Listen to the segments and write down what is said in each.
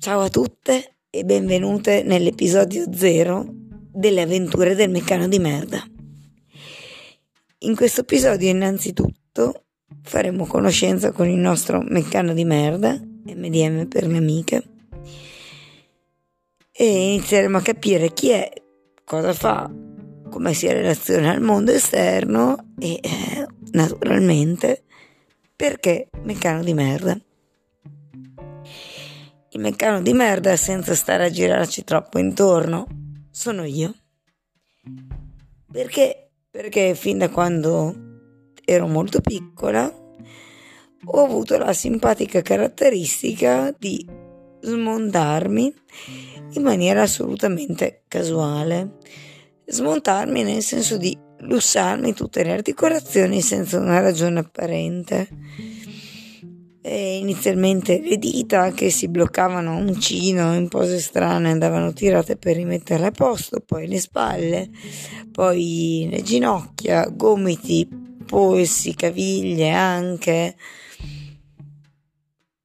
Ciao a tutte e benvenute nell'episodio 0 delle avventure del meccano di merda. In questo episodio innanzitutto faremo conoscenza con il nostro meccano di merda, MDM per le amiche, e inizieremo a capire chi è, cosa fa, come si relaziona al mondo esterno e eh, naturalmente perché meccano di merda. Il meccano di merda senza stare a girarci troppo intorno sono io. Perché? Perché fin da quando ero molto piccola ho avuto la simpatica caratteristica di smontarmi in maniera assolutamente casuale. Smontarmi nel senso di lussarmi tutte le articolazioni senza una ragione apparente. E inizialmente le dita che si bloccavano uncino in pose strane andavano tirate per rimetterle a posto, poi le spalle, poi le ginocchia, gomiti, polsi, caviglie anche,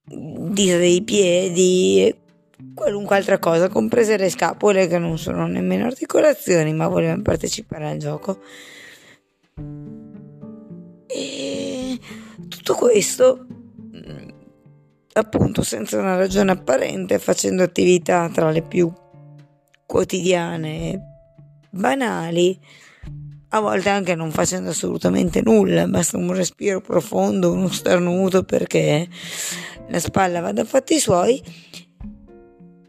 dita dei piedi qualunque altra cosa, comprese le scapole che non sono nemmeno articolazioni, ma volevano partecipare al gioco. E tutto questo appunto senza una ragione apparente, facendo attività tra le più quotidiane, banali, a volte anche non facendo assolutamente nulla, basta un respiro profondo, uno starnuto perché la spalla vada a fatti suoi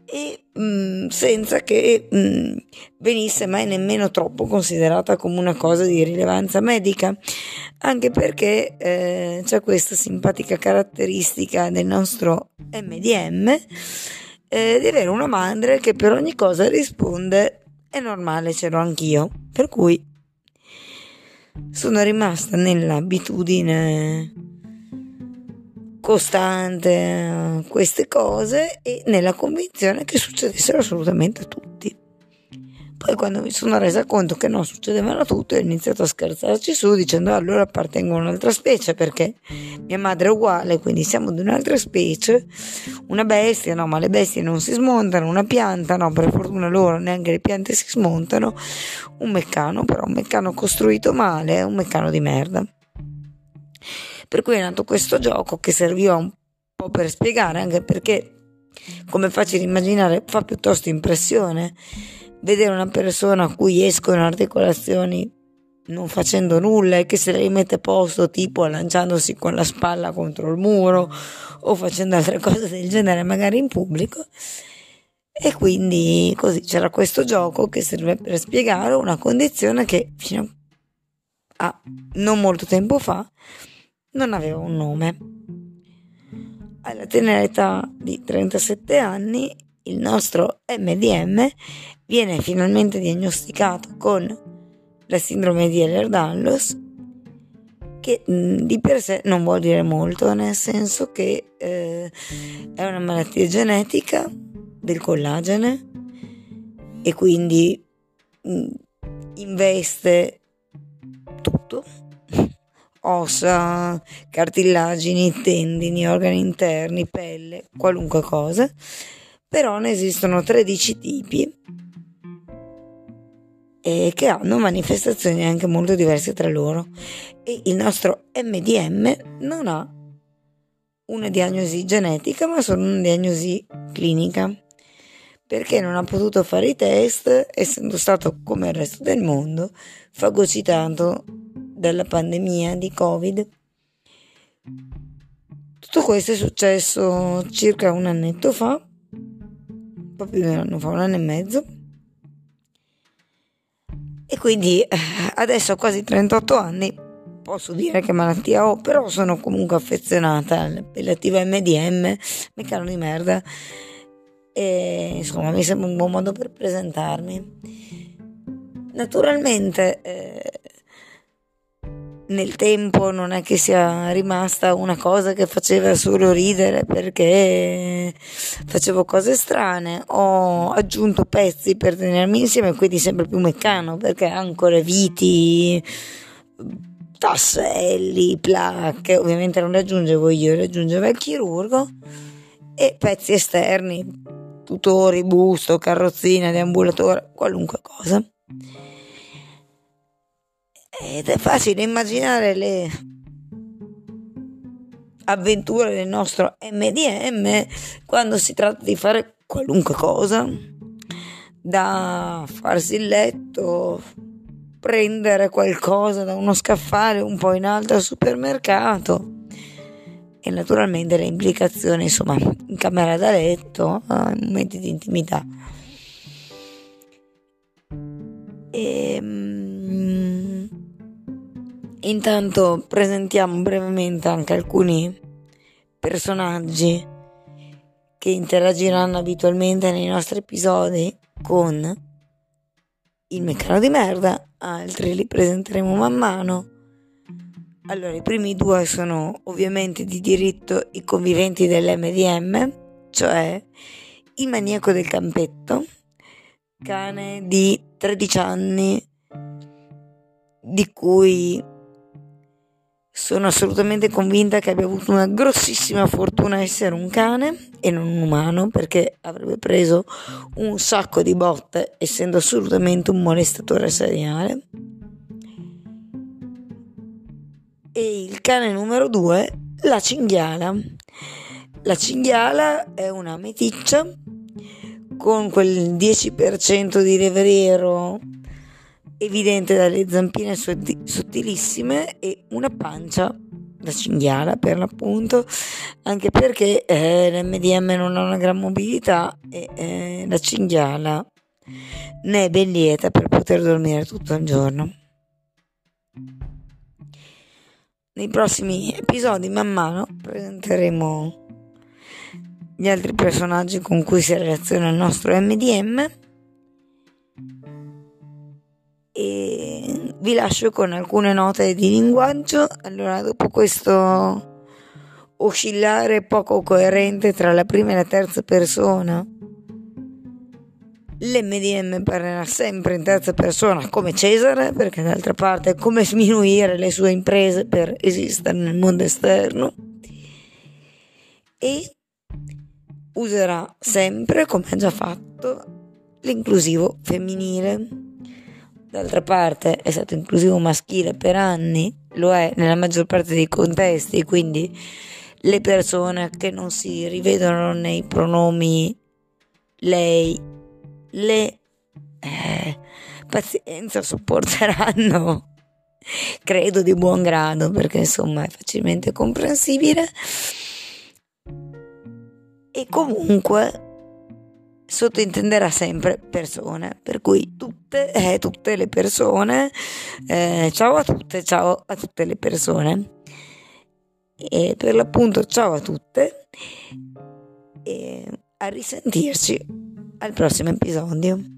e mm, senza che mh, mm, venisse mai nemmeno troppo considerata come una cosa di rilevanza medica, anche perché eh, c'è questa simpatica caratteristica del nostro MDM eh, di avere una madre che per ogni cosa risponde è normale, ce l'ho anch'io, per cui sono rimasta nell'abitudine costante queste cose e nella convinzione che succedessero assolutamente a tutti. Poi quando mi sono resa conto che non succedevano a tutti ho iniziato a scherzarci su dicendo allora appartengo a un'altra specie perché mia madre è uguale, quindi siamo di un'altra specie, una bestia, no ma le bestie non si smontano, una pianta, no per fortuna loro neanche le piante si smontano, un meccano però, un meccano costruito male, un meccano di merda. Per cui è nato questo gioco che serviva un po' per spiegare, anche perché, come facile immaginare, fa piuttosto impressione vedere una persona a cui escono articolazioni non facendo nulla e che se le rimette a posto, tipo lanciandosi con la spalla contro il muro o facendo altre cose del genere, magari in pubblico. E quindi così c'era questo gioco che serve per spiegare una condizione che fino a non molto tempo fa non aveva un nome. Alla tenera età di 37 anni il nostro MDM viene finalmente diagnosticato con la sindrome di Ehlers-Danlos che mh, di per sé non vuol dire molto, nel senso che eh, è una malattia genetica del collagene e quindi mh, investe tutto ossa, cartilagini, tendini, organi interni, pelle, qualunque cosa, però ne esistono 13 tipi e che hanno manifestazioni anche molto diverse tra loro. E il nostro MDM non ha una diagnosi genetica ma solo una diagnosi clinica perché non ha potuto fare i test essendo stato come il resto del mondo fagocitato della pandemia di Covid. Tutto questo è successo circa un annetto fa, un po' più di un anno fa, un anno e mezzo. E quindi eh, adesso ho quasi 38 anni, posso dire che malattia ho, però sono comunque affezionata all'appellativo MDM, meccano di merda. E insomma mi sembra un buon modo per presentarmi. Naturalmente eh, nel tempo non è che sia rimasta una cosa che faceva solo ridere perché facevo cose strane, ho aggiunto pezzi per tenermi insieme, quindi sempre più meccano perché ancora viti, tasselli, placche, ovviamente non le aggiungevo io, le aggiungeva il chirurgo. E pezzi esterni tutori, busto, carrozzina, deambulatore, qualunque cosa. Ed è facile immaginare le avventure del nostro MDM quando si tratta di fare qualunque cosa, da farsi il letto, prendere qualcosa da uno scaffale un po' in alto al supermercato. E naturalmente le implicazioni insomma in camera da letto in momenti di intimità. E, um, intanto presentiamo brevemente anche alcuni personaggi che interagiranno abitualmente nei nostri episodi con il meccano di merda, altri li presenteremo man mano. Allora, i primi due sono ovviamente di diritto i conviventi dell'MDM, cioè il maniaco del campetto, cane di 13 anni, di cui sono assolutamente convinta che abbia avuto una grossissima fortuna essere un cane e non un umano perché avrebbe preso un sacco di botte essendo assolutamente un molestatore seriale. E il cane numero due, la cinghiala. La cinghiala è una meticcia con quel 10% di levriero evidente dalle zampine sottilissime e una pancia da cinghiala per l'appunto, anche perché eh, l'MDM non ha una gran mobilità e eh, la cinghiala ne è ben lieta per poter dormire tutto il giorno. Nei prossimi episodi man mano presenteremo gli altri personaggi con cui si relaziona il nostro MDM e vi lascio con alcune note di linguaggio. Allora, dopo questo oscillare poco coerente tra la prima e la terza persona, l'MDM parlerà sempre in terza persona come Cesare, perché d'altra parte è come sminuire le sue imprese per esistere nel mondo esterno. E userà sempre, come ha già fatto, l'inclusivo femminile D'altra parte è stato inclusivo maschile per anni, lo è nella maggior parte dei contesti, quindi le persone che non si rivedono nei pronomi lei, le, eh, pazienza, sopporteranno, credo di buon grado, perché insomma è facilmente comprensibile. E comunque sottointenderà sempre persone, per cui tutte, eh, tutte le persone, eh, ciao a tutte, ciao a tutte le persone. E per l'appunto ciao a tutte e a risentirci al prossimo episodio.